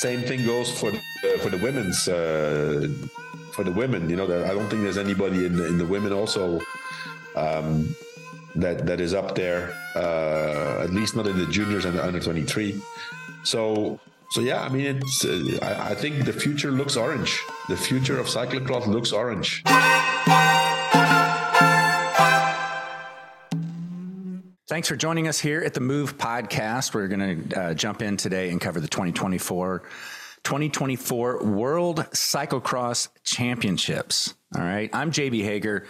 same thing goes for the, for the women's uh, for the women. You know, I don't think there's anybody in the, in the women also um, that that is up there. Uh, at least not in the juniors and the under 23. So so yeah, I mean, it's. Uh, I, I think the future looks orange. The future of cyclocross looks orange. Thanks for joining us here at the Move Podcast. We're going to uh, jump in today and cover the 2024 2024 World Cyclocross Championships. All right. I'm JB Hager.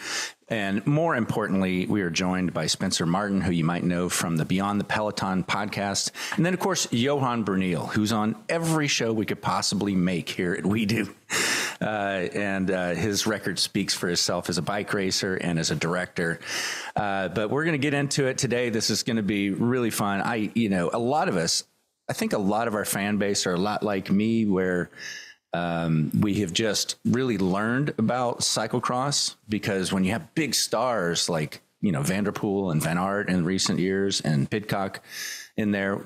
And more importantly, we are joined by Spencer Martin, who you might know from the Beyond the Peloton podcast. And then, of course, Johan Bruyneel, who's on every show we could possibly make here at WeDu. Uh, and uh, his record speaks for himself as a bike racer and as a director. Uh, but we're going to get into it today. This is going to be really fun. I, you know, a lot of us, I think a lot of our fan base are a lot like me, where um, we have just really learned about cyclocross because when you have big stars like you know Van der Poel and Van Aert in recent years and Pidcock in there,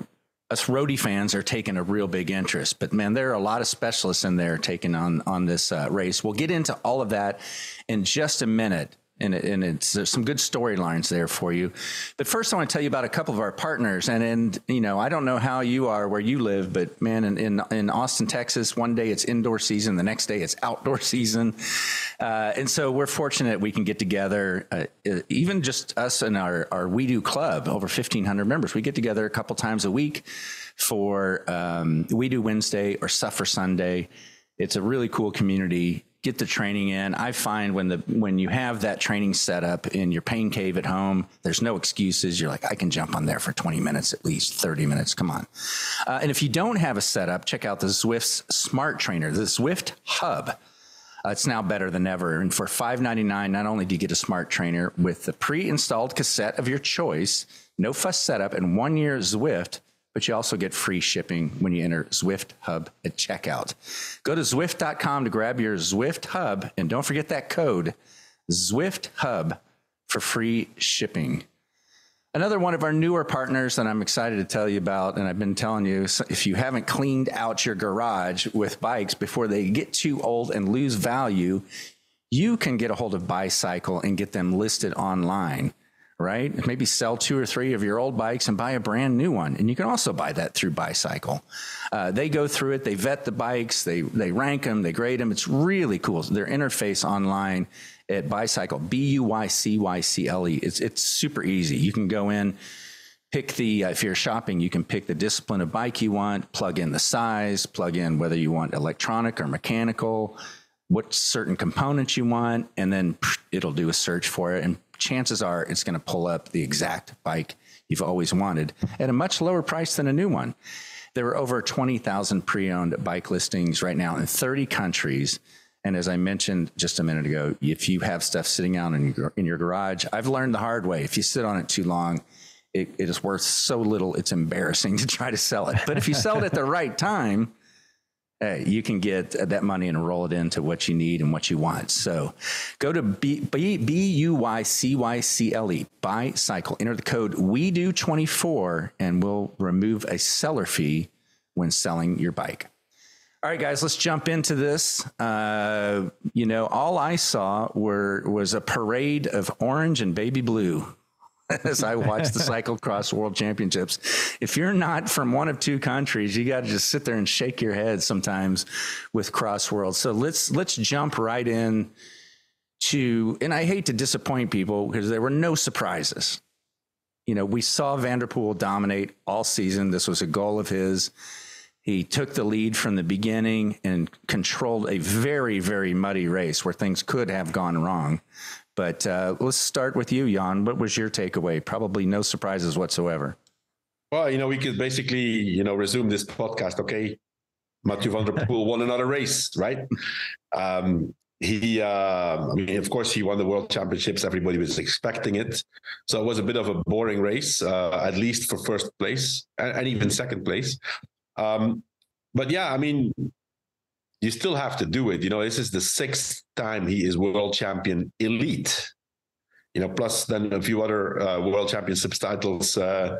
us roadie fans are taking a real big interest. But man, there are a lot of specialists in there taking on on this uh, race. We'll get into all of that in just a minute and, it, and it's there's some good storylines there for you. But first, I want to tell you about a couple of our partners. And and you know, I don't know how you are where you live, but man, in in, in Austin, Texas, one day it's indoor season, the next day it's outdoor season, uh, and so we're fortunate we can get together. Uh, uh even just us and our our WeDu Club, over fifteen hundred members, we get together a couple times a week for um, WeDu Wednesday or Suffer Sunday. It's a really cool community get the training in. I find when the when you have that training set up in your pain cave at home, there's no excuses. You're like, I can jump on there for 20 minutes at least, 30 minutes. Come on. Uh, and if you don't have a setup, check out the Zwift's Smart Trainer, the Zwift Hub. Uh, it's now better than ever. And for $5.99, not only do you get a smart trainer with the pre-installed cassette of your choice, no fuss setup, and one year Zwift but you also get free shipping when you enter Zwift Hub at checkout. Go to Zwift.com to grab your Zwift Hub, and don't forget that code Zwift Hub for free shipping. Another one of our newer partners that I'm excited to tell you about, and I've been telling you if you haven't cleaned out your garage with bikes before they get too old and lose value, you can get a hold of buycycle and get them listed online right? Maybe sell two or three of your old bikes and buy a brand new one. And you can also buy that through buycycle. Uh, they go through it, they vet the bikes, they, they rank them, they grade them. It's really cool. Their interface online at buycycle, B U Y C Y C L E, it's, it's super easy. You can go in, pick the, uh, if you're shopping, you can pick the discipline of bike you want, plug in the size, plug in whether you want electronic or mechanical what certain components you want, and then it'll do a search for it. And chances are it's going to pull up the exact bike you've always wanted at a much lower price than a new one. There are over 20,000 pre owned bike listings right now in 30 countries. And as I mentioned just a minute ago, if you have stuff sitting out in your, in your garage, I've learned the hard way. If you sit on it too long, it, it is worth so little, it's embarrassing to try to sell it. But if you sell it at the right time, hey, you can get that money and roll it into what you need and what you want. So go to B, B, U Y C Y C L E, cycle. Enter the code WeDu 24 and we'll remove a seller fee when selling your bike. All right, guys, let's jump into this. Uh, you know, all I saw were was a parade of orange and baby blue as I watch the cyclocross world championships. If you're not from one of two countries, you got to just sit there and shake your head sometimes with cross world. So let's let's jump right in to and I hate to disappoint people because there were no surprises. You know, we saw Van der Poel dominate all season. This was a goal of his. He took the lead from the beginning and controlled a very, very muddy race where things could have gone wrong. But uh, let's start with you, Johan. What was your takeaway? Probably no surprises whatsoever. Well, you know, we could basically, you know, resume this podcast. Okay, Mathieu van der Poel won another race, right? Um, he, uh, I mean, of course, he won the world championships. Everybody was expecting it, so it was a bit of a boring race, uh, at least for first place and, and even second place. Um, but yeah, I mean, you still have to do it. You know, this is the sixth time he is world champion elite. You know, plus then a few other uh, world championships titles uh,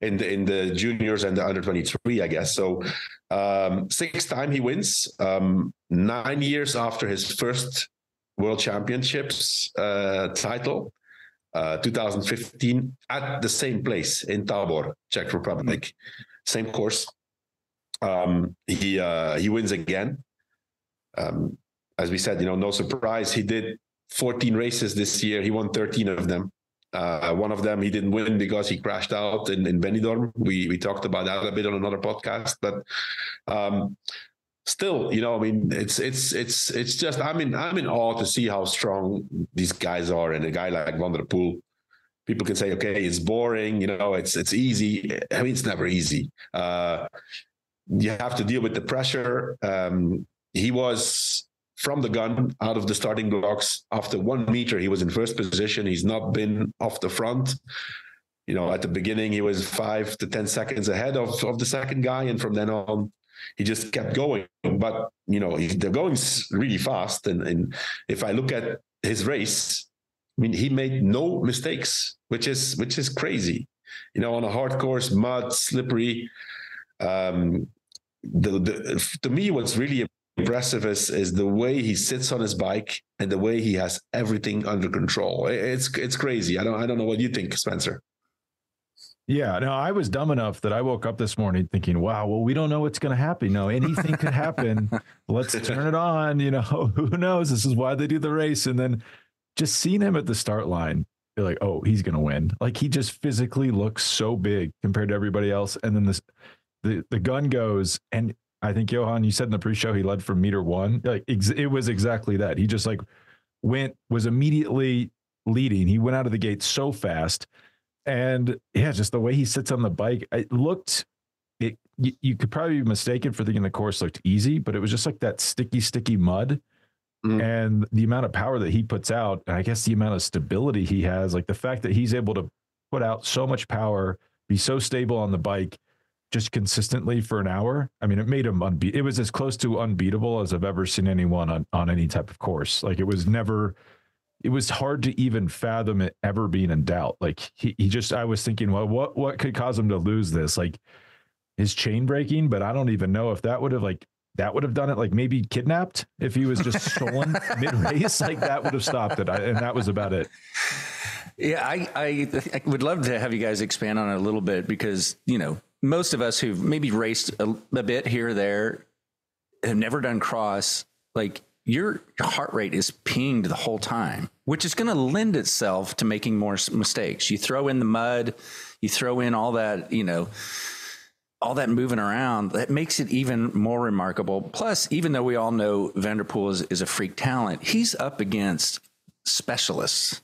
in the in the juniors and the under 23, I guess. So um, sixth time he wins. Um, nine years after his first World Championships uh, title, uh, 2015, at the same place in Tabor, Czech Republic, mm-hmm. same course. Um, he uh, he wins again. Um, as we said, you know, no surprise. He did 14 races this year. He won 13 of them. Uh, one of them he didn't win because he crashed out in, in Benidorm. We we talked about that a bit on another podcast, but um, still, you know, I mean, it's it's it's it's just I'm in I'm in awe to see how strong these guys are, and a guy like Van der Poel. People can say, okay, it's boring, you know, it's it's easy. I mean, it's never easy. Uh, you have to deal with the pressure. Um, he was from the gun out of the starting blocks. After one meter he was in first position. He's not been off the front. You know at the beginning he was five to ten seconds ahead of, of the second guy. And from then on he just kept going. But you know they're going really fast. And, and if i look at his race i mean he made no mistakes which is which is crazy. You know on a hard course mud slippery. Um the, the to me what's really impressive is is the way he sits on his bike and the way he has everything under control. It's it's crazy. I don't I don't know what you think, Spencer. Yeah, no, I was dumb enough that I woke up this morning thinking, "Wow, well, we don't know what's going to happen. No, anything could happen. Let's turn it on. You know, who knows? This is why they do the race." And then just seeing him at the start line, you're like, "Oh, he's going to win." Like he just physically looks so big compared to everybody else. And then this, the the gun goes, and I think Johan, you said in the pre-show he led from meter one. Like ex- it was exactly that. He just like went was immediately leading. He went out of the gate so fast, and yeah, just the way he sits on the bike, it looked. It you, you could probably be mistaken for thinking the course looked easy, but it was just like that sticky, sticky mud. Mm. And the amount of power that he puts out, and I guess the amount of stability he has, like the fact that he's able to put out so much power, be so stable on the bike, just consistently for an hour. I mean, it made him unbe- It was as close to unbeatable as I've ever seen anyone on on any type of course. Like it was never. It was hard to even fathom it ever being in doubt. Like he, he just, I was thinking, well, what what could cause him to lose this? Like his chain breaking, but I don't even know if that would have like that would have done it. Like maybe kidnapped if he was just stolen mid race. Like that would have stopped it, I, and that was about it. Yeah, I, I, I would love to have you guys expand on it a little bit because you know most of us who've maybe raced a, a bit here or there have never done cross. Like your heart rate is pinged the whole time, which is going to lend itself to making more mistakes. You throw in the mud, you throw in all that, you know, all that moving around, that makes it even more remarkable. Plus, even though we all know Van der Poel is, is a freak talent, he's up against specialists.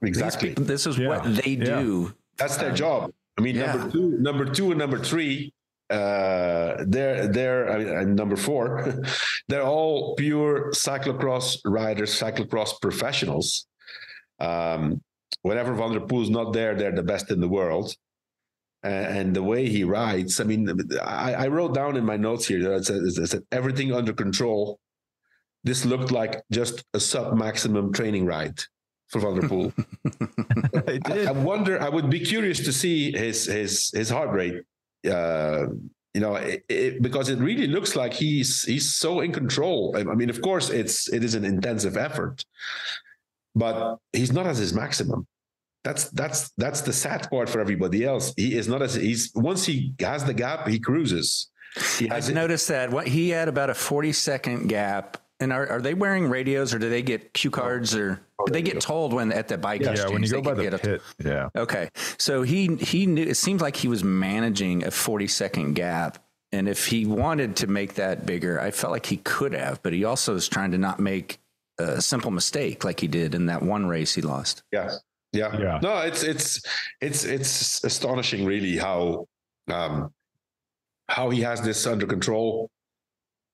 Exactly. People, this is yeah. what they yeah. do. That's their um, job. I mean, yeah. number two, number two, and number three, uh, they're they're I mean, and number four, they're all pure cyclocross riders, cyclocross professionals. Um, whenever Van der Poel is not there, they're the best in the world. And, the way he rides, I mean, I, I wrote down in my notes here that it said, it said everything under control. This looked like just a sub maximum training ride for Van der I, I, wonder. I would be curious to see his his his heart rate. Uh, you know, it, it, because it really looks like he's he's so in control. I mean, of course, it's it is an intensive effort, but he's not at his maximum. That's that's that's the sad part for everybody else. He is not as he's once he has the gap, he cruises. He I've it, noticed that what he had about a forty second gap and are, are they wearing radios or do they get cue cards or do they get told when at the bike yeah, exchange? Yeah, when you go by the pit. A, yeah. Okay. So he he knew it seems like he was managing a 40 second gap. And if he wanted to make that bigger, I felt like he could have, but he also was trying to not make a simple mistake like he did in that one race he lost. Yeah. Yeah. yeah. No, it's it's it's it's astonishing really how um how he has this under control.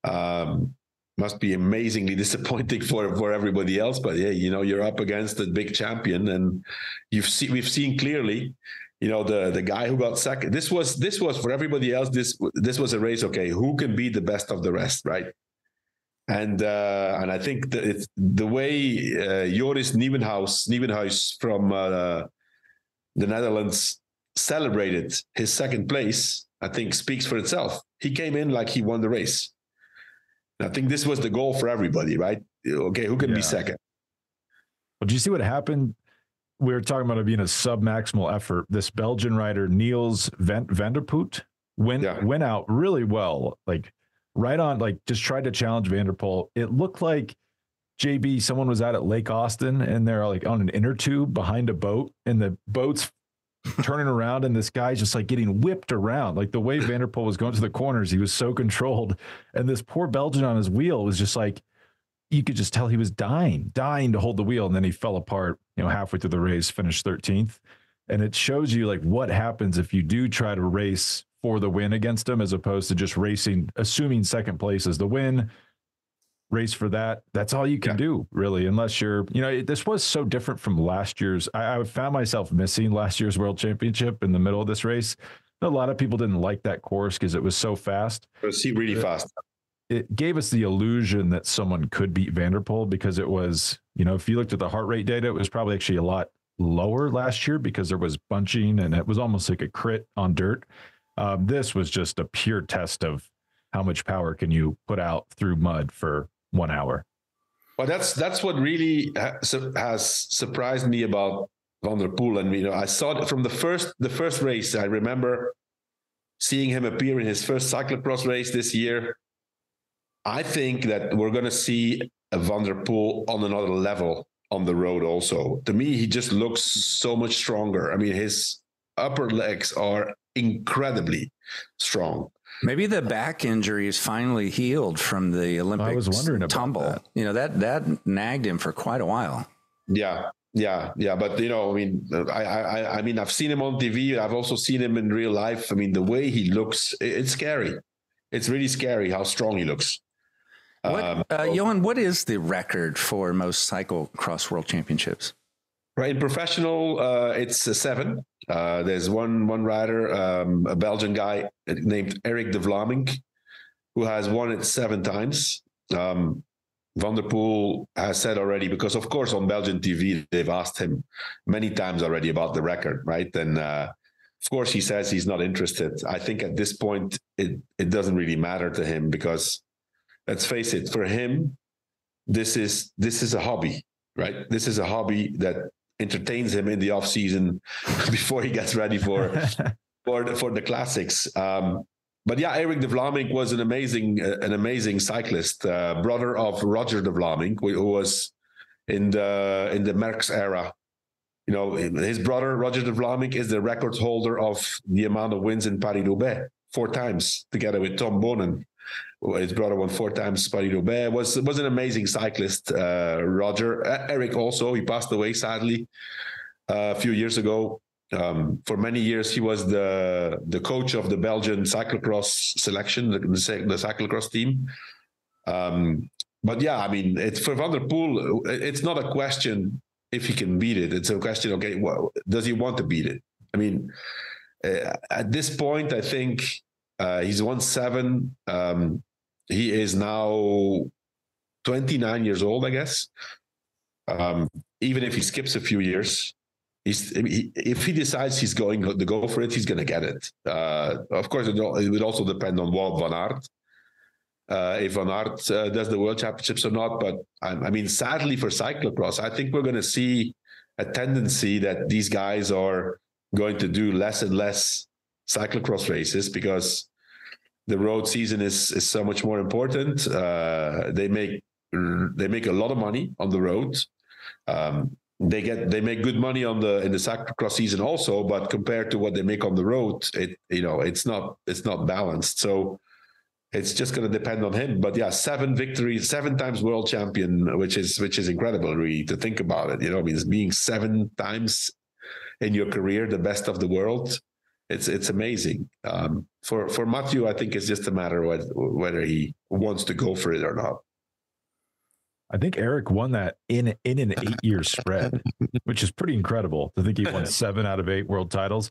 Um must be amazingly disappointing for for everybody else. But yeah, you know, you're up against a big champion, and you've seen we've seen clearly. You know the the guy who got second. This was this was for everybody else. This this was a race. Okay, who can be the best of the rest, right? And uh, and I think that the way uh, Joris Nieuwenhuis Nieuwenhuis from uh, the Netherlands celebrated his second place, I think speaks for itself. He came in like he won the race. And I think this was the goal for everybody, right? Okay, who can yeah. be second? Well, do you see what happened? We were talking about it being a sub-maximal effort. This Belgian rider, Niels Van, Vandeputte, went yeah. went out really well, like right on, like just tried to challenge Van der Poel. It looked like JB, someone was out at Lake Austin and they're like on an inner tube behind a boat, and the boat's turning around, and this guy's just like getting whipped around. Like the way Van der Poel was going to the corners, he was so controlled. And this poor Belgian on his wheel was just like, you could just tell he was dying, dying to hold the wheel. And then he fell apart, you know, halfway through the race, finished 13th. And it shows you like what happens if you do try to race for the win against him, as opposed to just racing, assuming second place is the win race for that. That's all you can yeah. do, really, unless you're, you know, this was so different from last year's. I, I, found myself missing last year's world championship in the middle of this race. A lot of people didn't like that course because it was so fast. It was really it, fast. It gave us the illusion that someone could beat Van der Poel because it was, you know, if you looked at the heart rate data, it was probably actually a lot lower last year because there was bunching and it was almost like a crit on dirt. Um, this was just a pure test of how much power can you put out through mud for one hour. Well, that's that's what really has surprised me about Van der Poel, and you know, I saw it from the first the first race. I remember seeing him appear in his first cyclocross race this year. I think that we're going to see a Van der Poel on another level on the road. Also, to me, he just looks so much stronger. I mean, his upper legs are incredibly strong. Maybe the back injury is finally healed from the Olympic I was wondering about tumble. That. You know that that nagged him for quite a while. Yeah, yeah, yeah. But you know, I mean, I, I, I mean, I've seen him on TV. I've also seen him in real life. I mean, the way he looks, it's scary. It's really scary how strong he looks. What, um, uh, Johan, what is the record for most cyclocross world championships? Right in professional, uh, it's a seven. Uh, there's one one rider, um, a Belgian guy named Eric de Vlaeminck, who has won it seven times. Um, has said already, because of course on Belgian TV they've asked him many times already about the record, right? And uh, of course he says he's not interested. I think at this point it it doesn't really matter to him because let's face it, for him this is this is a hobby, right? This is a hobby that entertains him in the off season before he gets ready for for the, for the classics. Um, but yeah, Eric de Vlaeminck was an amazing uh, an amazing cyclist, uh, brother of Roger de Vlaeminck, who was in the in the Merckx era. You know, his brother Roger de Vlaeminck is the record holder of the amount of wins in Paris Roubaix four times, together with Tom Boonen. His brother won four times Paris Roubaix. was was an amazing cyclist. Uh, Roger Eric also he passed away sadly uh, a few years ago. Um, for many years, he was the the coach of the Belgian cyclocross selection, the, the cyclocross team. Um, but yeah, I mean, it's for Van der Poel. It's not a question if he can beat it. It's a question, okay, well, does he want to beat it? I mean, uh, at this point, I think uh, he's won seven. Um, he is now 29 years old, I guess. Um, even if he skips a few years, he, if he decides he's going to go for it, he's going to get it. Uh, of course, it, it, would also depend on Wout van Aert. Uh, if Van Aert uh, does the World Championships or not, but I, I mean, sadly for cyclocross, I think we're going to see a tendency that these guys are going to do less and less cyclocross races because the road season is is so much more important. Uh, they make they make a lot of money on the road. Um, they get they make good money on the in the cyclocross season also, but compared to what they make on the road, it you know it's not it's not balanced. So it's just going to depend on him. But yeah, seven victories, seven times world champion, which is which is incredible, really, to think about it. You know, I mean, being seven times in your career the best of the world it's it's amazing. Um, for for Mathieu, I think it's just a matter of whether he wants to go for it or not. I think Eric won that in in an eight year spread, which is pretty incredible I think he won seven out of eight world titles.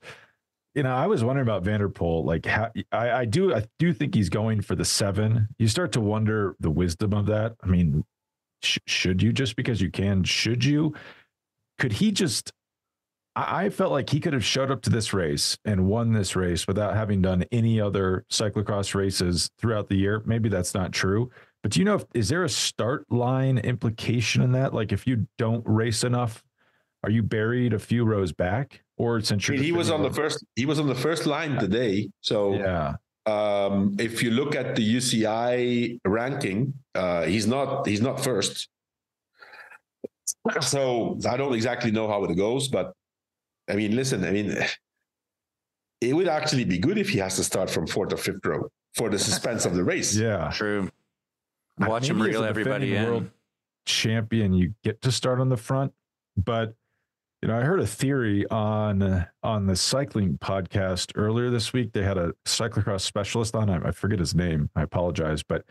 You know, I was wondering about Van der Poel. Like, how, I, I do, I do think he's going for the seven. You start to wonder the wisdom of that. I mean, sh- should you just because you can? Should you? Could he just I felt like he could have showed up to this race and won this race without having done any other cyclocross races throughout the year. Maybe that's not true, but do you know if is there a start line implication in that? Like if you don't race enough, are you buried a few rows back? Or since he was on the first he was on the first line today. So yeah. Um, if you look at the UCI ranking, uh, he's not he's not first. So I don't exactly know how it goes, but I mean, listen, I mean, it would actually be good if he has to start from fourth or fifth row for the suspense of the race. Yeah, true. Watch him reel everybody in. World champion, you get to start on the front, but you know, I heard a theory on on the cycling podcast earlier this week. They had a cyclocross specialist on. I, I forget his name. I apologize, but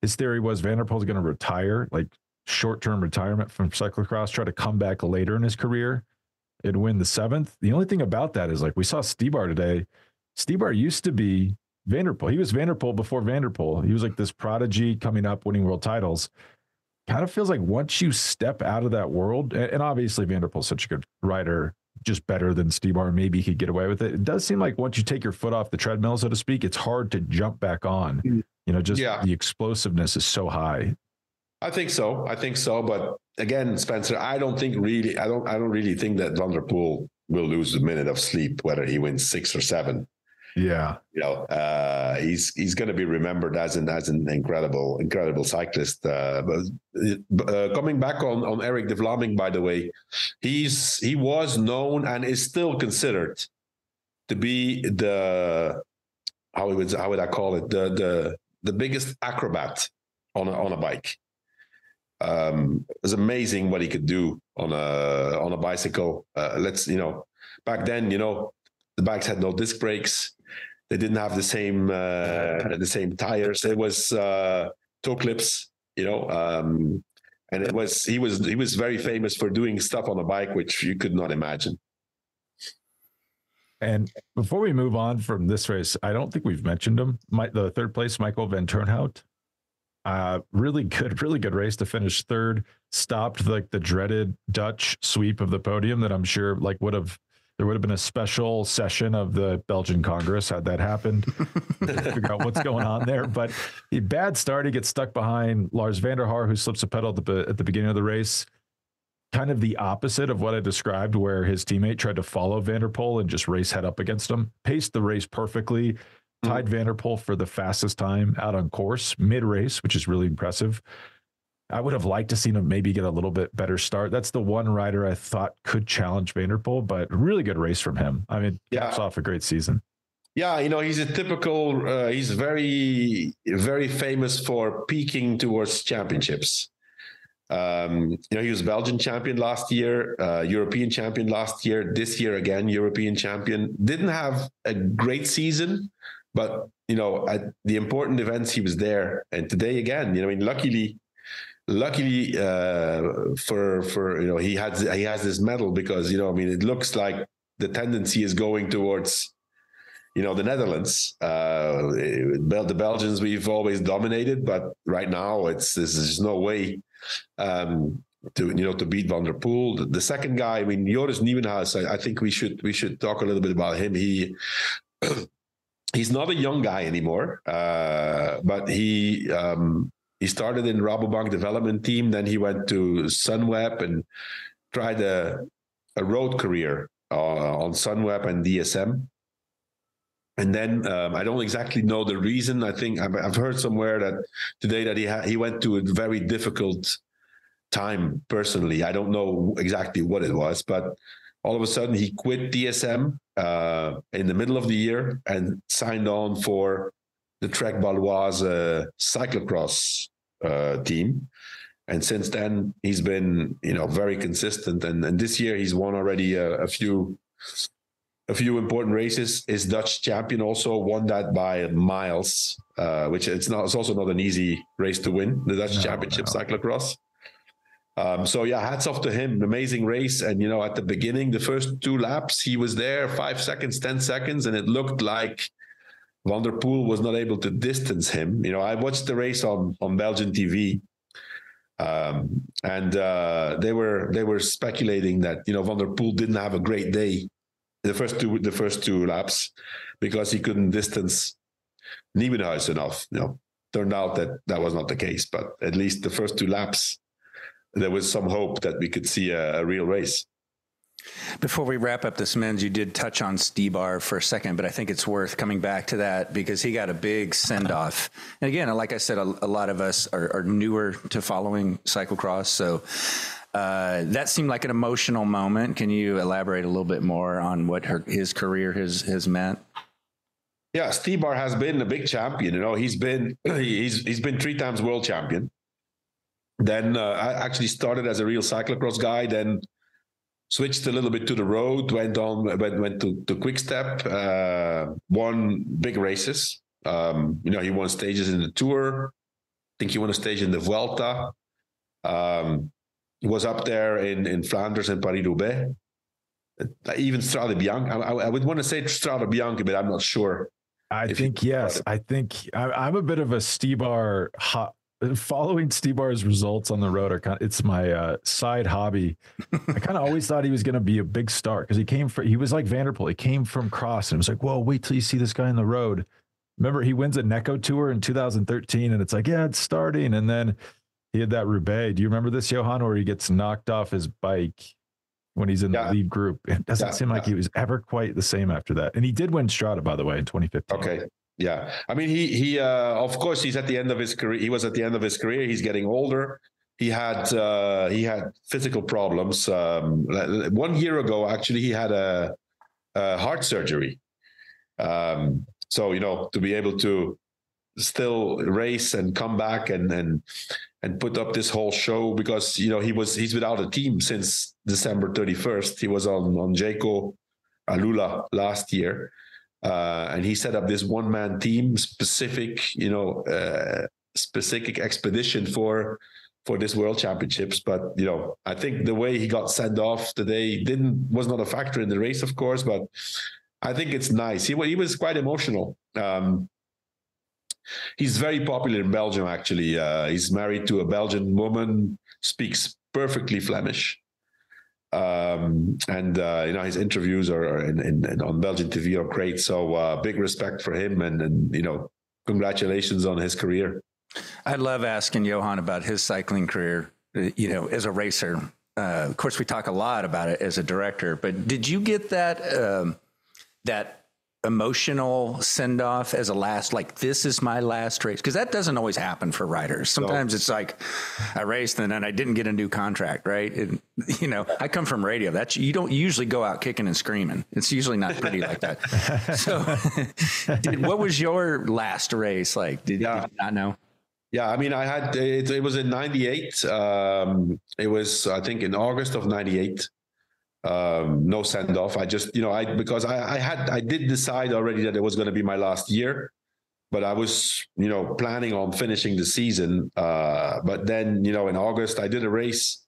his theory was Van der Poel is going to retire, like short term retirement from cyclocross, try to come back later in his career and win the seventh. The only thing about that is like we saw Stybar today. Stybar used to be Van der Poel. He was Van der Poel before Van der Poel. He was like this prodigy coming up, winning world titles kind of feels like once you step out of that world, and obviously Van der Poel's such a good rider, just better than Stybar, maybe he could get away with it. It does seem like once you take your foot off the treadmill, so to speak, it's hard to jump back on. Mm. You know, just yeah. the explosiveness is so high. I think so. I think so. But again, Spencer, I don't think really, I don't, I don't really think that Van der Poel will lose a minute of sleep, whether he wins six or seven. Yeah, you know, uh, he's he's going to be remembered as an as an incredible incredible cyclist. Uh, but, uh, coming back on on Erik de Vlaeminck, by the way, he's he was known and is still considered to be the how would how would I call it the the the biggest acrobat on a on a bike. Um, it's amazing what he could do on a on a bicycle. Uh, let's you know, back then, you know, the bikes had no disc brakes. They didn't have the same uh, the same tires. It was uh, toe clips, you know. Um, and it was he was he was very famous for doing stuff on a bike which you could not imagine. And before we move on from this race, I don't think we've mentioned him. My, the third place, Michael Vanthourenhout. Uh, really good, really good race to finish third. Stopped like the dreaded Dutch sweep of the podium that I'm sure like would have there would have been a special session of the Belgian Congress had that happened. figure out what's going on there. But the bad start, he gets stuck behind Lars van der Haar, who slips a pedal at the, at the beginning of the race. Kind of the opposite of what I described, where his teammate tried to follow van der Poel and just race head up against him. Paced the race perfectly, tied mm-hmm. van for the fastest time out on course mid race, which is really impressive. I would have liked to seen him maybe get a little bit better start. That's the one rider I thought could challenge Van der Poel, but really good race from him. I mean, yeah. caps off a great season. Yeah, you know, he's a typical. Uh, he's very, very famous for peaking towards championships. Um, you know, he was Belgian champion last year, uh, European champion last year. This year again, European champion. Didn't have a great season, but you know, at the important events he was there. And today again, you know, I mean, luckily luckily uh, for for you know he has he has this medal because you know I mean it looks like the tendency is going towards you know the Netherlands. Uh, the Belgians we've always dominated, but right now it's there's no way um, to you know to beat Van der Poel. The, the second guy, I mean Joris Nieuwenhuis. I, I, think we should we should talk a little bit about him. He. He's not a young guy anymore, uh, but he um, he started in Rabobank development team. Then he went to Sunweb and tried a, a road career uh, on Sunweb and DSM. And then um, I don't exactly know the reason. I think I've, I've heard somewhere that today that he ha- he went to a very difficult time personally. I don't know exactly what it was, but all of a sudden he quit DSM uh, in the middle of the year and signed on for the Trek Baloise uh, cyclocross uh, team. And since then, he's been, you know, very consistent. And, and this year, he's won already a, a few, a few important races. His Dutch champion also won that by miles, uh, which it's not. It's also not an easy race to win the Dutch no, Championship no. cyclocross. Um, so yeah, hats off to him. Amazing race. And you know, at the beginning, the first two laps, he was there five seconds, ten seconds, and it looked like Van der Poel was not able to distance him. You know, I watched the race on on Belgian TV. Um, and uh, they were they were speculating that you know Van der Poel didn't have a great day the first two the first two laps because he couldn't distance Nieuwenhuis enough. You know, turned out that that was not the case, but at least the first two laps there was some hope that we could see a, a real race. Before we wrap up this men's, you did touch on Stybar for a second, but I think it's worth coming back to that because he got a big send off. And again, like I said, a, a lot of us are, are, newer to following cyclocross, so uh, that seemed like an emotional moment. Can you elaborate a little bit more on what her, his career has has meant? Yeah, Stybar has been a big champion. You know, he's been he's he's been three times world champion. Then uh, I actually started as a real cyclocross guy. Then switched a little bit to the road. Went on went went to to Quick Step. Uh, won big races. Um, you know, he won stages in the Tour. I think he won a stage in the Vuelta. Um, he was up there in in Flanders and Paris Roubaix. Even Strade Bianca. I, I, would want to say Strade Bianca, but I'm not sure. I think yes. I think I, am a bit of a Stybar hot, following Stybar's results on the road are kind of it's my uh, side hobby. I kind of always thought he was going to be a big star because he came from he was like Van der Poel. He came from cross and it was like, whoa, wait till you see this guy on the road. Remember, he wins a Neco tour in 2013, and it's like, yeah, it's starting. And then he had that Roubaix. Do you remember this, Johan, where he gets knocked off his bike when he's in yeah. the lead group? It doesn't yeah, seem like yeah. he was ever quite the same after that. And he did win Strade, by the way, in 2015. Okay. Yeah, I mean, he he uh, of course he's at the end of his career. He was at the end of his career. He's getting older. He had uh, he had physical problems. Um, one year ago, actually, he had a, a heart surgery. Um, so you know, to be able to still race and come back and and and put up this whole show because you know he was he's without a team since December 31st. He was on on Jayco Alula last year uh, and he set up this one man team specific you know uh, specific expedition for for this world championships. But you know i think the way he got sent off today didn't was not a factor in the race of course but i think it's nice. He, he was quite emotional. Um, he's very popular in belgium actually. Uh, he's married to a belgian woman speaks perfectly flemish um, and uh, you know his interviews are in, in, on Belgian TV are great. So uh, big respect for him, and and you know congratulations on his career. I love asking Johan about his cycling career. You know, as a racer, uh, of course, we talk a lot about it as a director. But did you get that um, that emotional send off as a last like this is my last race because that doesn't always happen for riders sometimes no. it's like i raced and then i didn't get a new contract right and you know i come from radio that's you don't usually go out kicking and screaming it's usually not pretty like that so did, what was your last race like did, yeah. did you not know yeah, I mean, I had it. It was in '98. Um, it was, I think, in August of '98 um, no send off. I just, you know, I because I, I had I did decide already that it was going to be my last year, but I was, you know, planning on finishing the season. Uh, but then, you know, in August I did a race.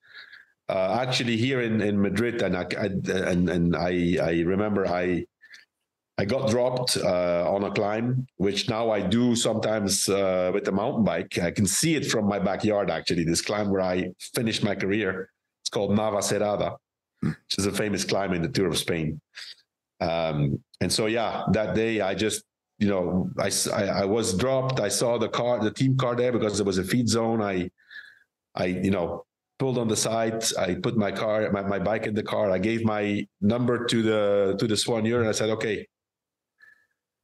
Uh, actually, here in, in Madrid, and I, I and and I I remember I I got dropped uh, on a climb, which now I do sometimes uh, with the mountain bike. I can see it from my backyard. Actually, this climb where I finished my career. It's called Navacerrada which is a famous climb in the Tour of Spain. Um, and so, yeah, that day I just, you know, I, I, I was dropped. I saw the car, the team car there because there was a feed zone. I, I, you know, pulled on the side. I put my car, my, my bike in the car. I gave my number to the to the soigneur, and I said, "Okay,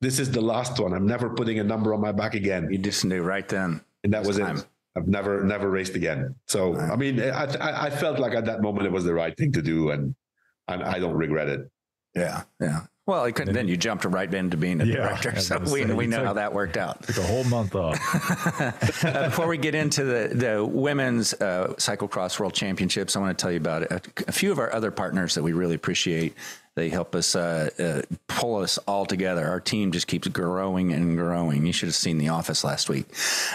this is the last one. I'm never putting a number on my back again." You just knew right then. And that was time. it. I've never never raced again. So I mean, I I felt like at that moment it was the right thing to do, and I, I don't regret it. Yeah, yeah. Well, then, then you jumped right into being a yeah, director, so we, we know how that worked out. Took a whole month off. uh, before we get into the the women's uh, cyclocross world championships, I want to tell you about a, a, few of our other partners that we really appreciate. They help us uh, uh, pull us all together. Our team just keeps growing and growing. You should have seen The Office last week.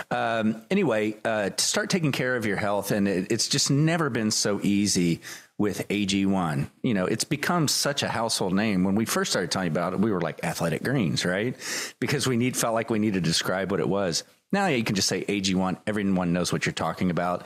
Um, anyway, uh, to start taking care of your health, and it, it's just never been so easy with AG1. You know, it's become such a household name. When we first started talking about it, we were like athletic greens, right? Because we need felt like we needed to describe what it was. Now you can just say AG1. Everyone knows what you're talking about.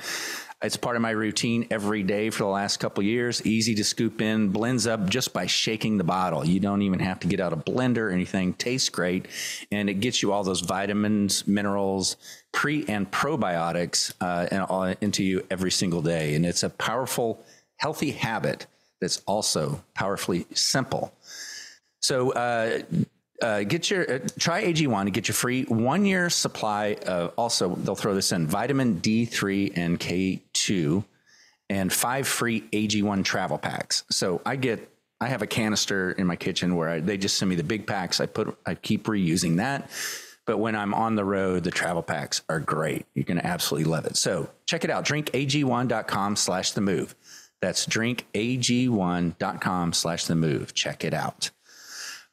It's part of my routine every day for the last couple years. Easy to scoop in, blends up just by shaking the bottle. You don't even have to get out a blender or anything. Tastes great, and it gets you all those vitamins, minerals, pre and probiotics uh, into you every single day. And it's a powerful, healthy habit that's also powerfully simple. So uh, uh, get your uh, try AG1 to get your free one year supply. Of, also, they'll throw this in vitamin D3 and K2, and five free AG1 travel packs. So I get I have a canister in my kitchen where I, they just send me the big packs. I put I keep reusing that. But when I'm on the road, the travel packs are great. You're going to absolutely love it. So check it out. Drinkag1.com slash the move. That's drinkag1.com slash the move. Check it out.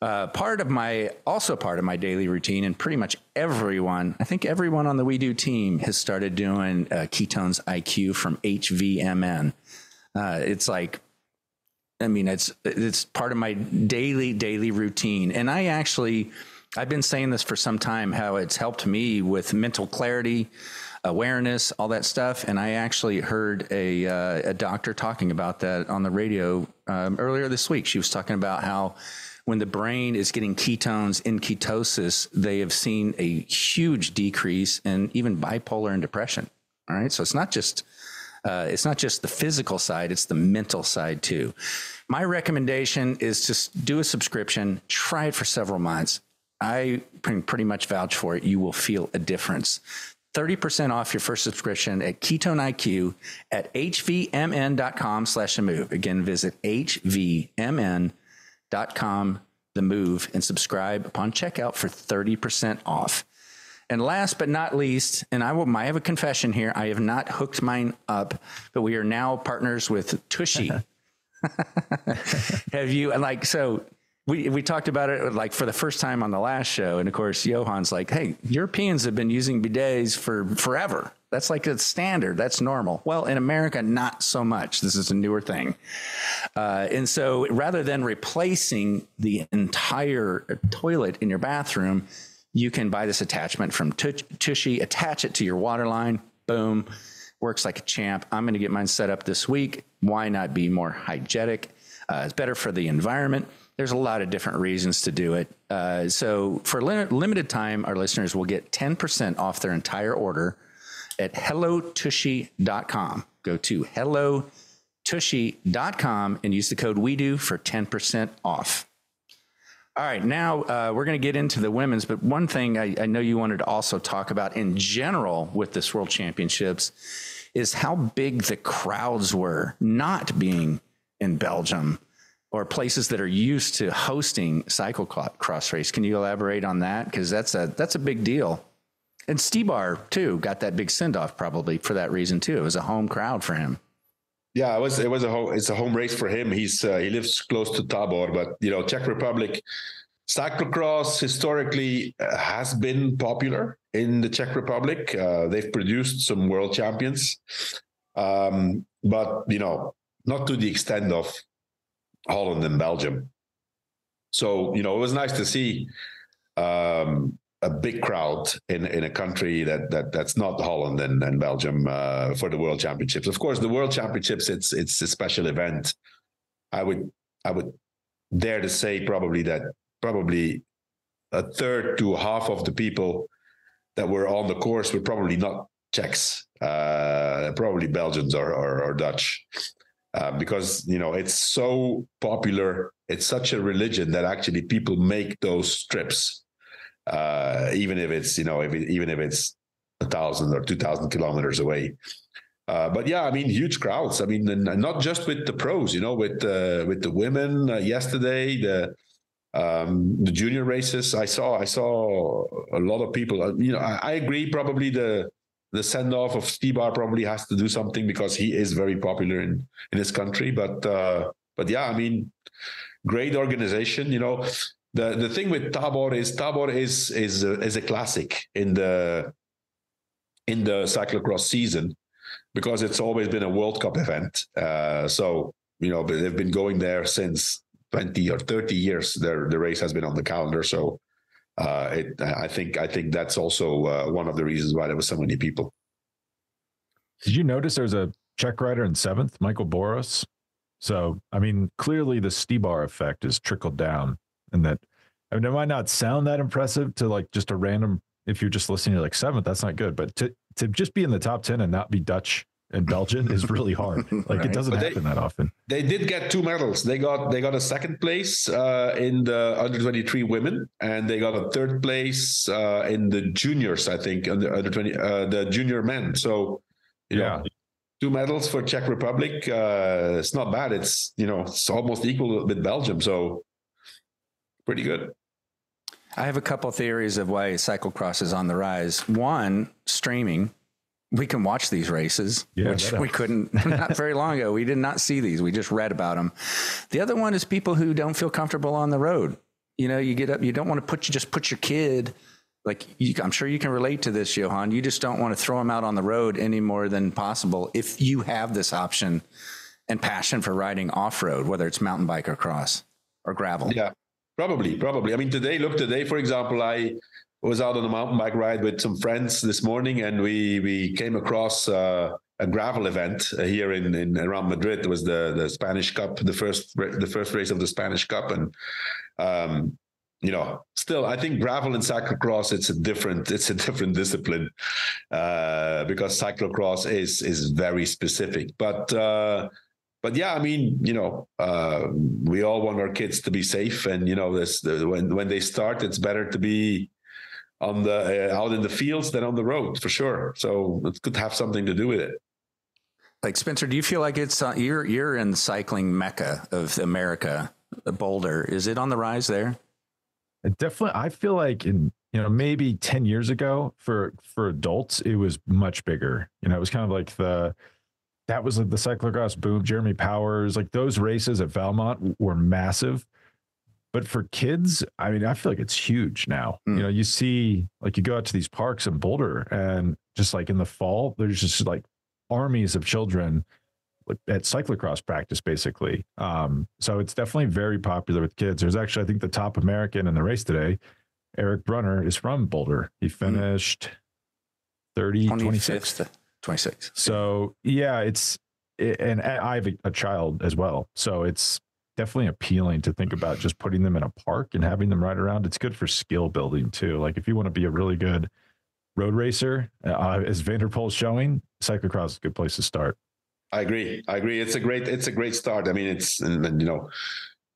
Uh, part of my also part of my daily routine, and pretty much everyone, I think everyone on the WeDu team has started doing uh, ketones IQ from HVMN. Uh, it's like, I mean, it's it's part of my daily daily routine, and I actually, I've been saying this for some time how it's helped me with mental clarity, awareness, all that stuff, and I actually heard a uh, a doctor talking about that on the radio um, earlier this week. She was talking about how when the brain is getting ketones in ketosis, they have seen a huge decrease in even bipolar and depression. All right, so it's not just uh, it's not just the physical side; it's the mental side too. My recommendation is just do a subscription, try it for several months. I can pretty much vouch for it. You will feel a difference. 30% off your first subscription at Ketone IQ at hvmn.com slash the move. Again, visit hvmn.com com the move and subscribe upon checkout for 30% off. And last but not least, and I will I have a confession here. I have not hooked mine up, but we are now partners with Tushy. have you like so we we talked about it like for the first time on the last show, and of course Johan's like, "Hey, Europeans have been using bidets for forever. That's like a standard. That's normal." Well, in America, not so much. This is a newer thing, uh, and so rather than replacing the entire toilet in your bathroom, you can buy this attachment from Tushy, attach it to your water line. Boom, works like a champ. I'm going to get mine set up this week. Why not be more hygienic? Uh, it's better for the environment there's a lot of different reasons to do it. Uh, so for li- limited time, our listeners will get 10% off their entire order at hellotushy.com. Go to hellotushy.com and use the code we do for 10% off. All right, now uh, we're going to get into the women's, but one thing I, I know you wanted to also talk about in general with this World Championships is how big the crowds were not being in Belgium or places that are used to hosting cyclocross race. Can you elaborate on that? Because that's a that's a big deal. And Stybar too got that big send off probably for that reason too. It was a home crowd for him. Yeah, it was it was a home it's a home race for him. He's uh, he lives close to Tabor, but you know Czech Republic cyclocross historically uh, has been popular in the Czech Republic. Uh, they've produced some world champions, um, but you know not to the extent of Holland and Belgium. So you know, it was nice to see um, a big crowd in in a country that that that's not Holland and, and Belgium uh, for the World Championships. Of course, the World Championships it's it's a special event. I would I would dare to say probably that probably a third to half of the people that were on the course were probably not Czechs, uh, probably Belgians or, or, or Dutch. Uh, because you know it's so popular it's such a religion that actually people make those trips uh, even if it's you know if it, even if it's a thousand or two thousand kilometers away. Uh, but yeah i mean huge crowds. I mean not just with the pros you know with uh, with the women uh, yesterday the um, the junior races. I saw i saw a lot of people you know I, I agree probably the the send off of Stybar probably has to do something because he is very popular in in his country. But uh, but yeah, I mean, great organization. You know, the the thing with Tabor is Tabor is is is a classic in the in the cyclocross season because it's always been a World Cup event. Uh, so you know they've been going there since 20 or 30 years. Their the race has been on the calendar. So uh, it, I think I think that's also uh, one of the reasons why there were so many people. Did you notice there's a Czech rider in seventh, Michael Boros? So I mean, clearly the Stybar effect is trickled down, and that I mean, it might not sound that impressive to like just a random. If you're just listening to like seventh, that's not good. But to to just be in the top ten and not be Dutch and Belgian is really hard. Like right. it doesn't but happen they, that often. They did get two medals. They got they got a second place uh, in the under twenty three women, and they got a third place uh, in the juniors. I think under under twenty uh, the junior men. So yeah. Know, two medals for Czech Republic. Uh, it's not bad. It's you know it's almost equal with Belgium. So pretty good. I have a couple theories of why cyclocross is on the rise. One, streaming we can watch these races, yeah, which we couldn't not very long ago. We did not see these. We just read about them. The other one is people who don't feel comfortable on the road. You know, you get up, you don't want to put you just put your kid like you, I'm sure you can relate to this, Johan. You just don't want to throw them out on the road any more than possible if you have this option and passion for riding off road, whether it's mountain bike or cross or gravel. Yeah, probably, probably. I mean, today, look, today, for example, I was out on a mountain bike ride with some friends this morning, and we we came across uh, a gravel event uh, here in, in around Madrid. It was the the Spanish Cup, the first the first race of the Spanish Cup, and um, you know, still, I think gravel and cyclocross it's a different it's a different discipline uh, because cyclocross is is very specific, but. Uh, but yeah, I mean, you know, uh, we all want our kids to be safe, and you know, this the, when when they start, it's better to be on the uh, out in the fields than on the road for sure. So it could have something to do with it. Like Spencer, do you feel like it's uh, you're you're in the cycling mecca of America, Boulder? Is it on the rise there? It definitely, I feel like in you know maybe ten years ago for for adults it was much bigger. You know, it was kind of like the that was like the cyclocross boom. Jeremy Powers, like those races at Valmont were massive but for kids, I mean, I feel like it's huge now. Mm. You know, you see, like, you go out to these parks in Boulder, and just like in the fall, there's just like armies of children at cyclocross practice, basically. Um, so it's definitely very popular with kids. There's actually, I think, the top American in the race today, Eric Brunner, is from Boulder. He hmm. finished mm. 30, 26. 26. So, yeah, it's, and I have a child as well. So it's, definitely appealing to think about just putting them in a park and having them ride around. It's good for skill building too. Like if you want to be a really good road racer, uh, as Van der Poel is showing, cyclocross is a good place to start. I agree. I agree. It's a great. It's a great start. I mean, it's and, and you know,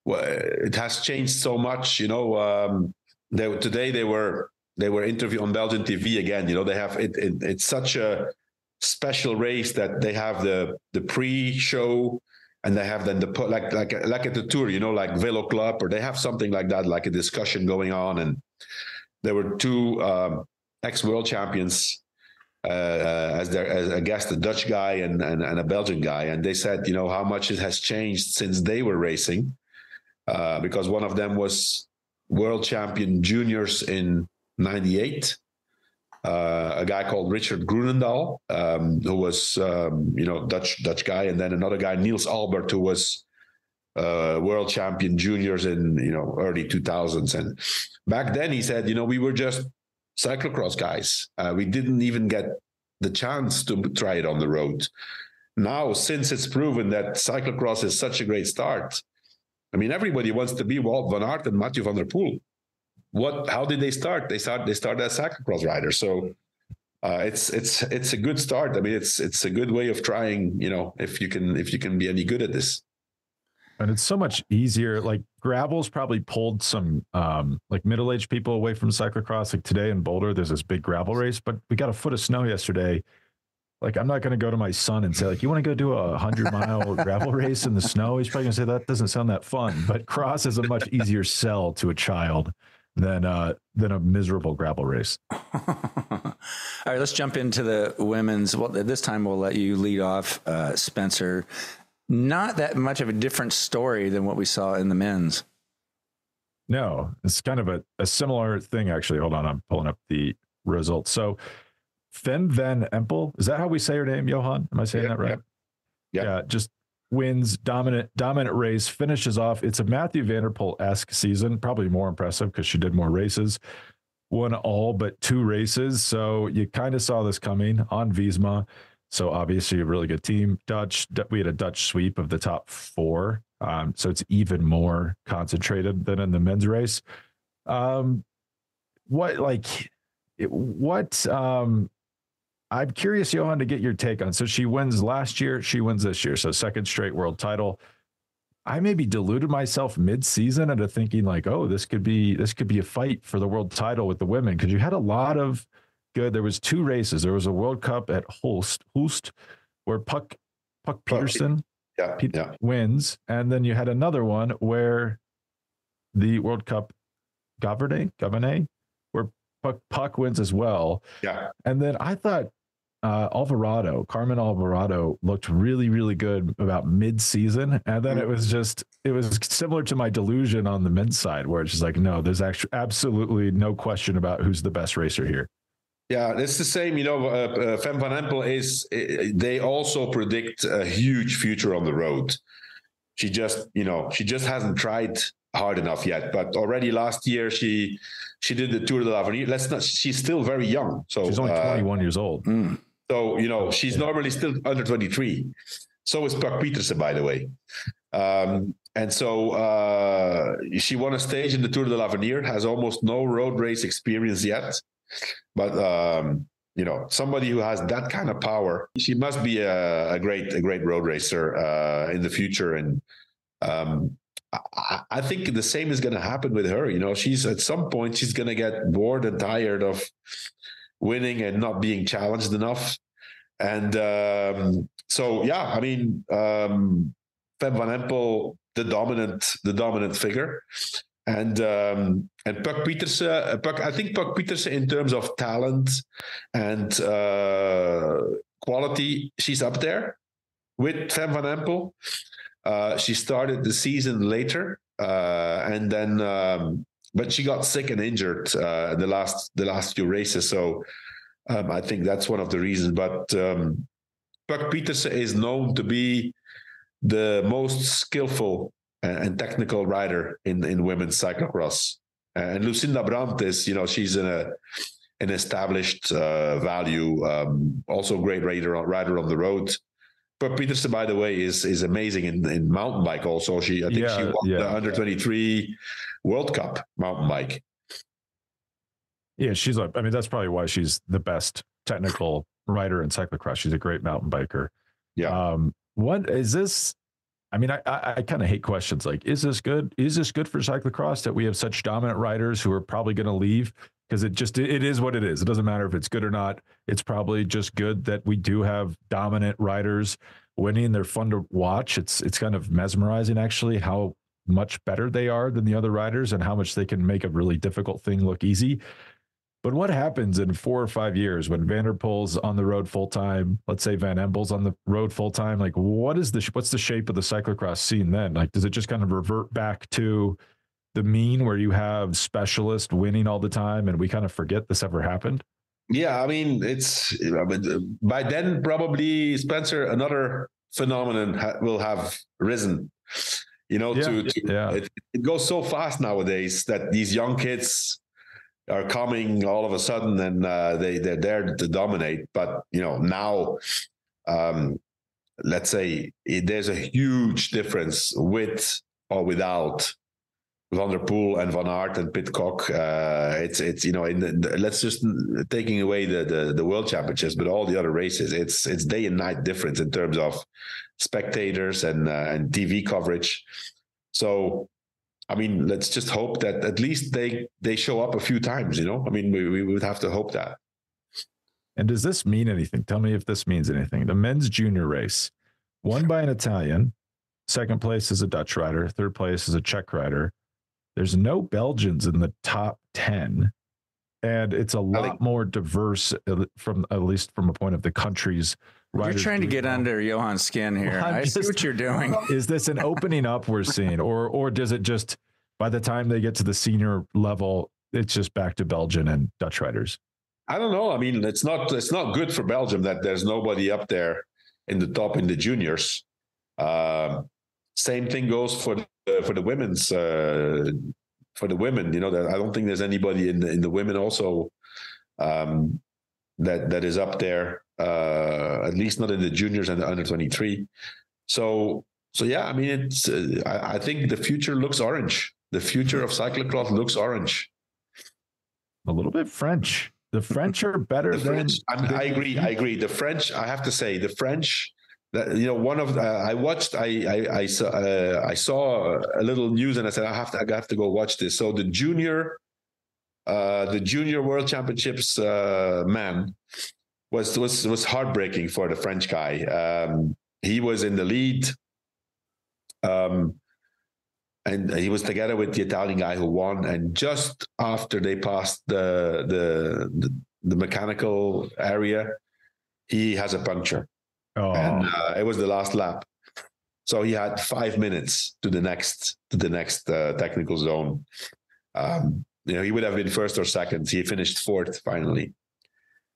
it has changed so much. You know, um, they today they were they were interviewed on Belgian TV again. You know, they have it, it it's such a special race that they have the the pre-show and they have then the put like like like at the tour, you know, like Velo Club, or they have something like that, like a discussion going on. And there were two um, ex world champions uh, uh, as their as a guest, a Dutch guy and, and, and a Belgian guy, and they said, you know, how much it has changed since they were racing, uh, because one of them was world champion juniors in '98 uh, a guy called Richard Groenendaal, um, who was um, you know Dutch Dutch guy, and then another guy Niels Albert, who was uh, world champion juniors in you know early 2000s. And back then, he said, you know, we were just cyclocross guys. Uh, we didn't even get the chance to try it on the road. Now, since it's proven that cyclocross is such a great start, I mean, everybody wants to be Wout van Aert and Mathieu van der Poel what how did they start? They start they started as cyclocross riders. So uh, it's it's it's a good start. I mean it's it's a good way of trying you know if you can if you can be any good at this. And it's so much easier like gravel's probably pulled some um like middle-aged people away from cyclocross. Like today in boulder there's this big gravel race but we got a foot of snow yesterday. Like i'm not going to go to my son and say like you want to go do a 100 mile gravel race in the snow? He's probably going to say that doesn't sound that fun. But cross is a much easier sell to a child than uh, than a miserable gravel race. All right, let's jump into the women's. Well, this time we'll let you lead off, uh, Spencer. Not that much of a different story than what we saw in the men's. No, it's kind of a, a similar thing, actually. Hold on, I'm pulling up the results. So, Fem Van Empel, is that how we say her name, Johan? Am I saying that right? Yeah. yeah. Just wins dominant dominant race, finishes off. It's a Mathieu van der Poel der esque season, probably more impressive because she did more races, won all but two races. So you kind of saw this coming on Visma. So obviously a really good team. Dutch, we had a Dutch sweep of the top four. Um, so it's even more concentrated than in the men's race. Um, what like what um I'm curious, Johan, to get your take on. So she wins last year, she wins this year. So second straight world title. I maybe deluded myself mid-season into thinking like, oh, this could be this could be a fight for the world title with the women because you had a lot of good. There was two races. There was a World Cup at Hulst, Hulst, where Puck Puck Pietersen yeah, yeah. wins, and then you had another one where the World Cup Gavere, Gavere, where Puck, Puck wins as well. Yeah, and then I thought uh, Alvarado, Carmen Alvarado looked really, really good about mid-season, and then it was just it was similar to my delusion on the men's side, where it's just like, no, there's actually absolutely no question about who's the best racer here. Yeah, it's the same. You know, uh, uh, Fem van Empel is. They also predict a huge future on the road. She just, you know, she just hasn't tried hard enough yet. But already last year, she she did the Tour de l'Avenir. Let's not. She's still very young. So she's only uh, 21 years old. Mm. So you know, she's normally still under 23. So is Puck Pietersen, by the way. Um, and so uh, she won a stage in the Tour de l'Avenir. Has almost no road race experience yet. But um, you know, somebody who has that kind of power, she must be a, a great, a great road racer uh, in the future. And um, I, I, think the same is going to happen with her. You know, she's at some point she's going to get bored and tired of winning and not being challenged enough. And um, so, yeah, I mean, um, Fem van Empel, the dominant, the dominant figure. And um, and Puck Pietersen, uh, Puck, I think Puck Pietersen, in terms of talent and uh, quality, she's up there with Fem van Empel. Uh, she started the season later, uh, and then um, but she got sick and injured uh, the last the last few races. So um, I think that's one of the reasons. But um, Puck Pietersen is known to be the most skillful and technical rider in in women's cyclocross. And Lucinda Brand is, you know, she's in a an established uh, value, um, also great rider rider on the road. But Pietersen, by the way, is is amazing in, in mountain bike. Also, she I think yeah, she won yeah. the under twenty three World Cup mountain bike. Yeah, she's like. I mean, that's probably why she's the best technical rider in cyclocross. She's a great mountain biker. Yeah. Um, what is this? I mean, I, I, I kind of hate questions like, is this good? Is this good for cyclocross that we have such dominant riders who are probably going to leave? Because it just it is what it is. It doesn't matter if it's good or not. It's probably just good that we do have dominant riders winning. They're fun to watch. It's it's kind of mesmerizing actually how much better they are than the other riders and how much they can make a really difficult thing look easy. But what happens in four or five years when van der Poel's on the road full time? Let's say Van Empel's on the road full time. Like, what is the what's the shape of the cyclocross scene then? Like, does it just kind of revert back to the mean where you have specialists winning all the time, and we kind of forget this ever happened? Yeah, I mean, it's by then probably Spencer another phenomenon will have risen. You know, yeah, to, to yeah. It, it goes so fast nowadays that these young kids are coming all of a sudden and uh, they they're there to dominate. But you know now, um, let's say it, there's a huge difference with or without Van der Poel and Van Aert and Pidcock. Uh, it's it's you know in the, let's just taking away the, the the world championships, but all the other races, it's it's day and night difference in terms of spectators and uh, and TV coverage. So I mean, let's just hope that at least they they show up a few times. You know, I mean, we we would have to hope that. And does this mean anything? Tell me if this means anything. The men's junior race, won by an Italian, second place is a Dutch rider, third place is a Czech rider. There's no Belgians in the top ten, and it's a lot think, more diverse from at least from a point of the countries you're trying to get well. under Johan's skin here. Well, I just, see what you're doing. Is this an opening up we're seeing, or or does it just by the time they get to the senior level, it's just back to Belgian and Dutch riders? I don't know. I mean, it's not it's not good for Belgium that there's nobody up there in the top in the juniors. Uh, same thing goes for the, for the women's uh, for the women. You know, that I don't think there's anybody in the, in the women also um, that that is up there. Uh, at least not in the juniors and the under 23. So so yeah, I mean, it's. Uh, I, I think the future looks orange. The future of cyclocross looks orange. A little bit French. The French are better The than. French, I, I agree. I agree. The French, I have to say, the French. That you know, one of the, I watched. I I I saw, uh, I saw a little news, and I said I have to I have to go watch this. So the junior, uh, the junior World Championships uh, man was was was heartbreaking for the French guy. Um, he was in the lead, um, and he was together with the Italian guy who won. And just after they passed the the the, the mechanical area, he has a puncture, Oh, and uh, it was the last lap. So he had five minutes to the next to the next uh, technical zone. Um, you know, he would have been first or second. He finished fourth finally.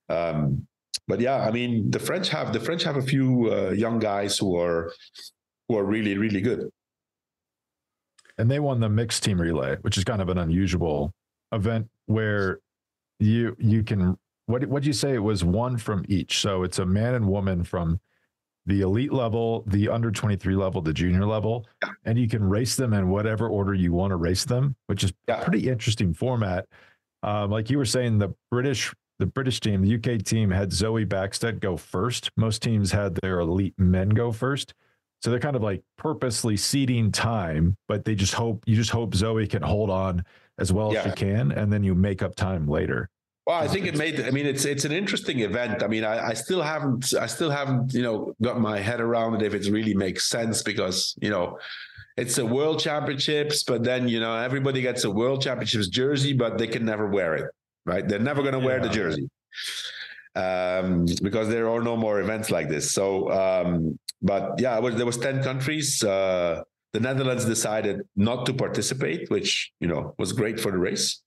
Um, but yeah, I mean, the French have the French have a few uh, young guys who are who are really really good. and they won the mixed team relay, which is kind of an unusual event where you you can what what you say it was one from each. So it's a man and woman from the elite level, the under 23 level, the junior level, and you can race them in whatever order you want to race them, which is Yeah. pretty interesting format. Um, like you were saying, the British the British team, the UK team had Zoe Backstedt go first. Most teams had their elite men go first. So they're kind of like purposely seeding time, but they just hope you just hope Zoe can hold on as well as she can, and then you make up time later. Well, I think it made. I mean, it's it's an interesting event. I mean, I, I still haven't I still haven't you know got my head around it if it really makes sense because you know it's a World Championships, but then you know everybody gets a World Championships jersey, but they can never wear it. Right? They're never going to wear the jersey um, because there are no more events like this. So, um, but yeah, it was, there was ten countries. Uh, the Netherlands decided not to participate, which you know was great for the race.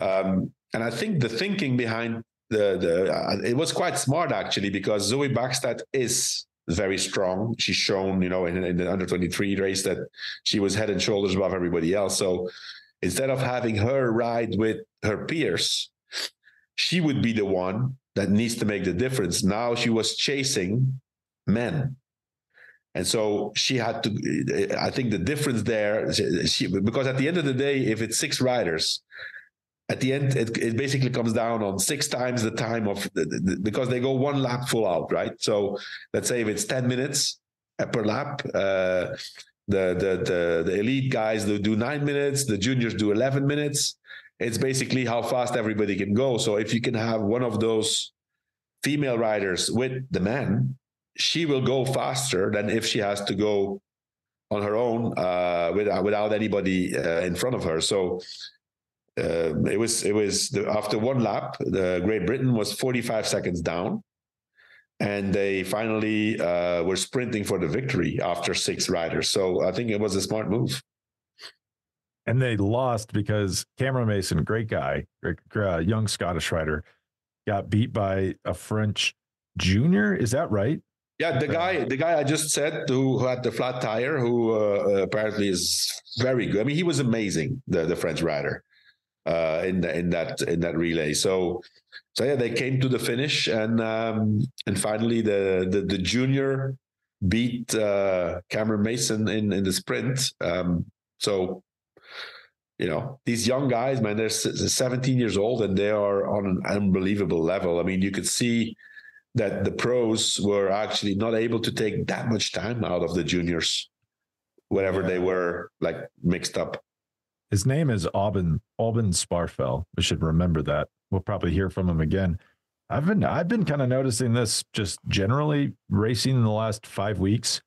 Um, and I think the thinking behind the the uh, it was quite smart actually because Zoe Backstedt is very strong. She's shown, you know, in, in the under 23 race that she was head and shoulders above everybody else. So instead of having her ride with her peers, she would be the one that needs to make the difference. Now she was chasing men. And so she had to. I think the difference there, she, because at the end of the day, if it's six riders, at the end it, it basically comes down on six times the time of the, the, because they go one lap full out, right? So let's say if it's ten minutes per lap, uh, the the the the elite guys do nine minutes, the juniors do eleven minutes. It's basically how fast everybody can go. So if you can have one of those female riders with the man, she will go faster than if she has to go on her own uh, without without anybody uh, in front of her. So uh, it was it was the, after one lap, the Great Britain was 45 seconds down, and they finally uh, were sprinting for the victory after six riders. So I think it was a smart move. And they lost because Cameron Mason, great guy, great, uh, young Scottish rider, got beat by a French junior. Is that right? Yeah, the guy, the guy I just said who, who had the flat tire, who uh, apparently is very good. I mean, he was amazing, the the French rider, uh, in the, in that in that relay. So, so yeah, they came to the finish, and um, and finally the the, the junior beat uh, Cameron Mason in in the sprint. Um, so, you know, these young guys, man, they're 17 years old and they are on an unbelievable level. I mean, you could see that the pros were actually not able to take that much time out of the juniors wherever Yeah. they were like mixed up. His name is Aubin Aubin Sparfel. We should remember that. We'll probably hear from him again. I've been I've been kind of noticing this just generally racing in the last five weeks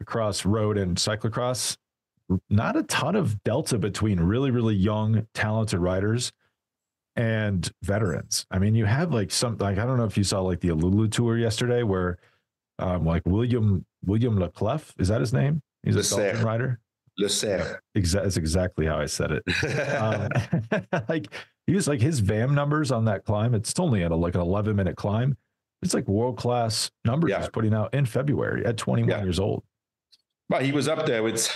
across road and cyclocross. Not a ton of delta between really really young talented riders and veterans. I mean, you have like some like I don't know if you saw like the AlUla tour yesterday where um like William William Leclerc is that his name? He's a. Belgian rider. Lecerf. Exa- that's exactly how I said it. Um, like he was like his VAM numbers on that climb. It's only at a, like an 11 minute climb. It's like world class numbers Yeah. he's putting out in February at 21 Yeah. years old. Well, he was up there with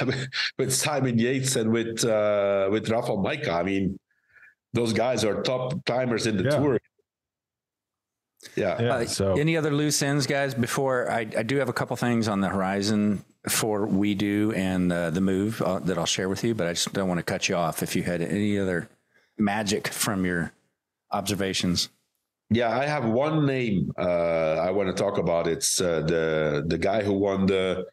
with Simon Yates and with uh, with Rafał Majka. I mean, those guys are top timers in the Yeah. tour. Yeah. Yeah. Uh, so any other loose ends, guys? Before I, I do have a couple things on the horizon for WeDu and uh, the move uh, that I'll share with you, but I just don't want to cut you off if you had any other magic from your observations. Yeah, I have one name uh, I want to talk about. It's uh, the the guy who won the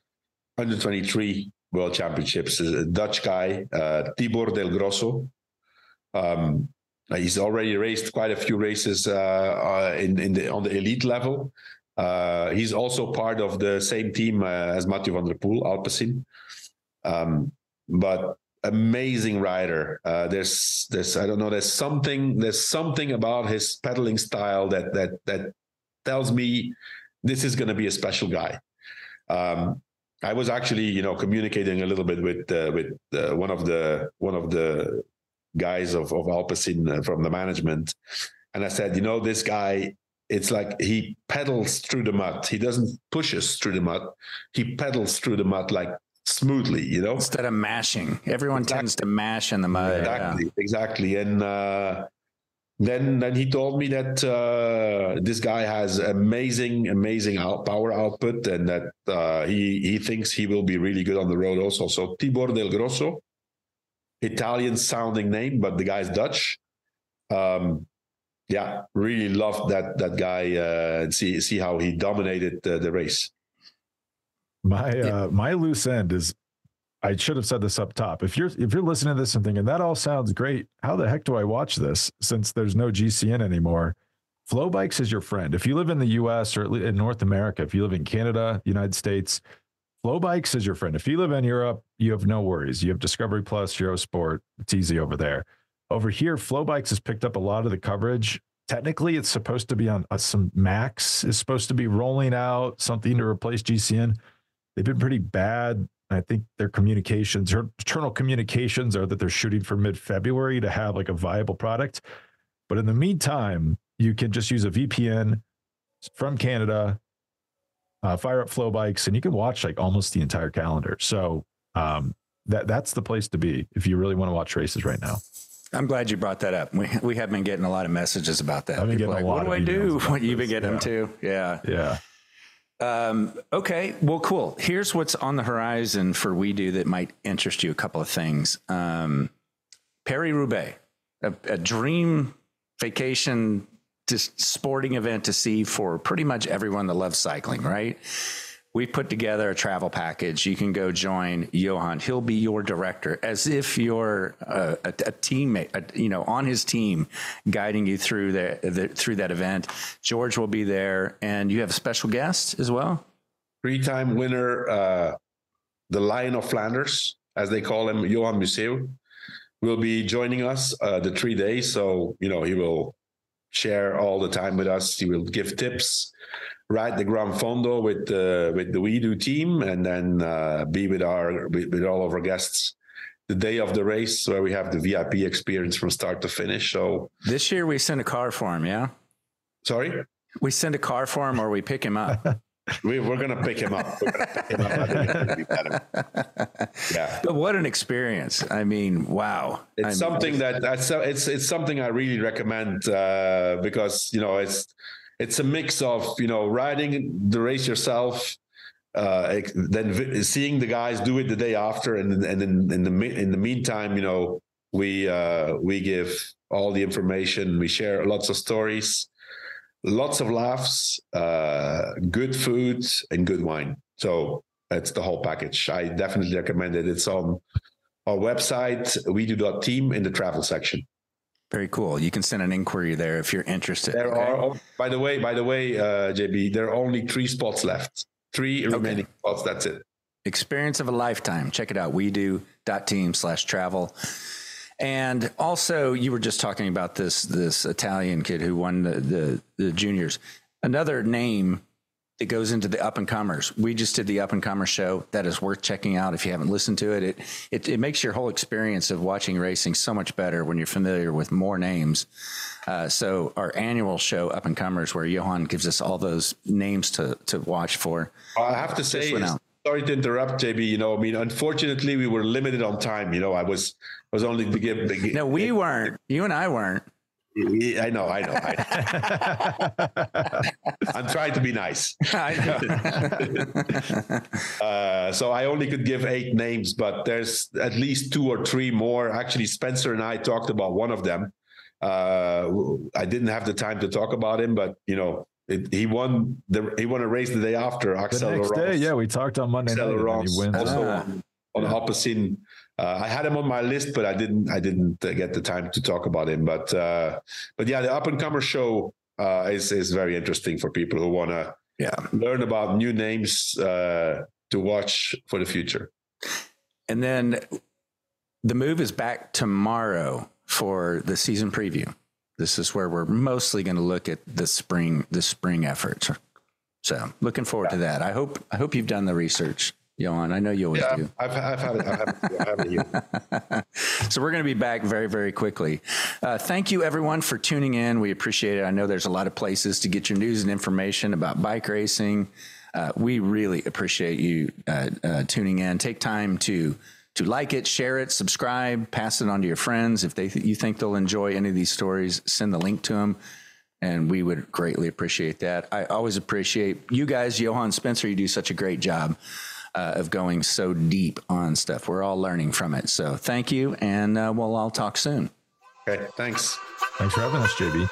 123 World Championships, a Dutch guy, uh, Tibor Del Grosso. Um, he's already raced quite a few races uh, in in the on the elite level. Uh, he's also part of the same team uh, as Mathieu van der Poel, Alpecin. Um, but amazing rider. Uh, there's there's I don't know. There's something there's something about his pedaling style that that that tells me this is going to be a special guy. Um, I was actually you know communicating a little bit with uh, with uh, one of the one of the guys of of Alpecin uh, from the management, and I said, you know, this guy. It's like he pedals through the mud. He doesn't push us through the mud. He pedals through the mud like smoothly, you know. Instead of mashing, everyone Exactly. tends to mash in the mud. yeah. Exactly, exactly. And uh, then then he told me that uh, this guy has amazing, amazing out, power output, and that uh, he he thinks he will be really good on the road also. So Tibor Del Grosso, Italian sounding name, but the guy's Dutch. Um, yeah, really loved that that guy uh, and see see how he dominated the, the race. my Yeah. uh, my loose end is I should have said this up top. If you're if you're listening to this and thinking that all sounds great, how the heck do I watch this since there's no GCN anymore? FloBikes is your friend. If you live in the US or in North America, if you live in Canada, United States, FloBikes is your friend. If you live in Europe, you have no worries. You have Discovery Plus, Eurosport. It's easy over there. Over here, FloBikes has picked up a lot of the coverage. Technically, it's supposed to be on uh, some Max is supposed to be rolling out something to replace GCN. They've been pretty bad. I think their communications, their internal communications are that they're shooting for mid February to have like a viable product. But in the meantime, you can just use a VPN from Canada, uh, fire up FloBikes, and you can watch like almost the entire calendar. So um, that that's the place to be if you really want to watch races right now. I'm glad you brought that up. We we have been getting a lot of messages about that. I've been People getting a lot what do I do? What you've been getting them yeah. too? Yeah. Yeah. Um, okay. Well, cool. Here's what's on the horizon for WeDu that might interest you. A couple of things. Um, Paris Roubaix, a, a dream vacation, just sporting event to see for pretty much everyone that loves cycling, right? We put together a travel package. You can go join Johan. He'll be your director, as if you're a, a, a teammate, a, you know, on his team, guiding you through the, the through that event. George will be there, and you have a special guest as well. three-time winner, uh, the Lion of Flanders, as they call him, Johan Museeuw, will be joining us uh, the three days. So you know he will share all the time with us. He will give tips, ride the Gran Fondo with the with the WeDu team, and then uh, be with our with, with all of our guests the day of the race, where we have the VIP experience from start to finish. So This year we send a car for him. Yeah, sorry. we send a car for him, or we pick him up. We, we're gonna pick him up. Pick him up. I think it's gonna be better. Yeah. but what an experience! I mean, wow. It's I mean, something that that's it's it's something I really recommend uh, because you know it's it's a mix of you know riding the race yourself, uh, then seeing the guys do it the day after, and and in, in the in the meantime, you know we uh, we give all the information, we share lots of stories, lots of laughs, uh, good food, and good wine. So that's the whole package. I definitely recommend it. It's on our website, WeDu team in the travel section. Very cool. You can send an inquiry there if you're interested. There okay? are, oh, by the way, by the way, uh, JB, there are only three spots left. Three remaining spots. That's it. experience of a lifetime. Check it out. WeDu dot team slash travel. And also, you were just talking about this this Italian kid who won the, the, the juniors. Another name that goes into the up and comers. We just did the up and comers show. That is worth checking out if you haven't listened to it. It it, it makes your whole experience of watching racing so much better when you're familiar with more names. Uh, so our annual show, Up and Comers, where Johan gives us all those names to to watch for. I have to say, went is out. sorry to interrupt, JB. You know, I mean, unfortunately, we were limited on time. You know, I was I was only to give. No, we weren't. You and I weren't. I know, I know. I am trying to be nice. uh, so I only could give eight names, but there's at least two or three more. Actually, Spencer and I talked about one of them. Uh, I didn't have the time to talk about him, but you know, it, he won the he won a race the day after. Axel the next Laurance. day, yeah, we talked on Monday Axel night. he wins. Also ah. on, on yeah. Alpecin. Uh, I had him on my list, but I didn't. I didn't uh, get the time to talk about him. But uh, but yeah, the up and comer show uh, is is very interesting for people who want to yeah learn about new names uh, to watch for the future. And then the move is back tomorrow for the season preview. This is where we're mostly going to look at the spring the spring efforts. So looking forward yeah. to that. I hope I hope you've done the research. Johan, I know you always yeah, do. I've, I've had it. I've had it, so we're going to be back very, very quickly. Uh, thank you, everyone, for tuning in. We appreciate it. I know there's a lot of places to get your news and information about bike racing. Uh, we really appreciate you uh, uh tuning in. Take time to to like it, share it, subscribe, pass it on to your friends. If they th- you think they'll enjoy any of these stories, send the link to them. And we would greatly appreciate that. I always appreciate you guys, Johan Spencer. You do such a great job uh, of going so deep on stuff. We're all learning from it. So thank you, and uh, we'll all talk soon. Okay, thanks. Thanks for having us, JB.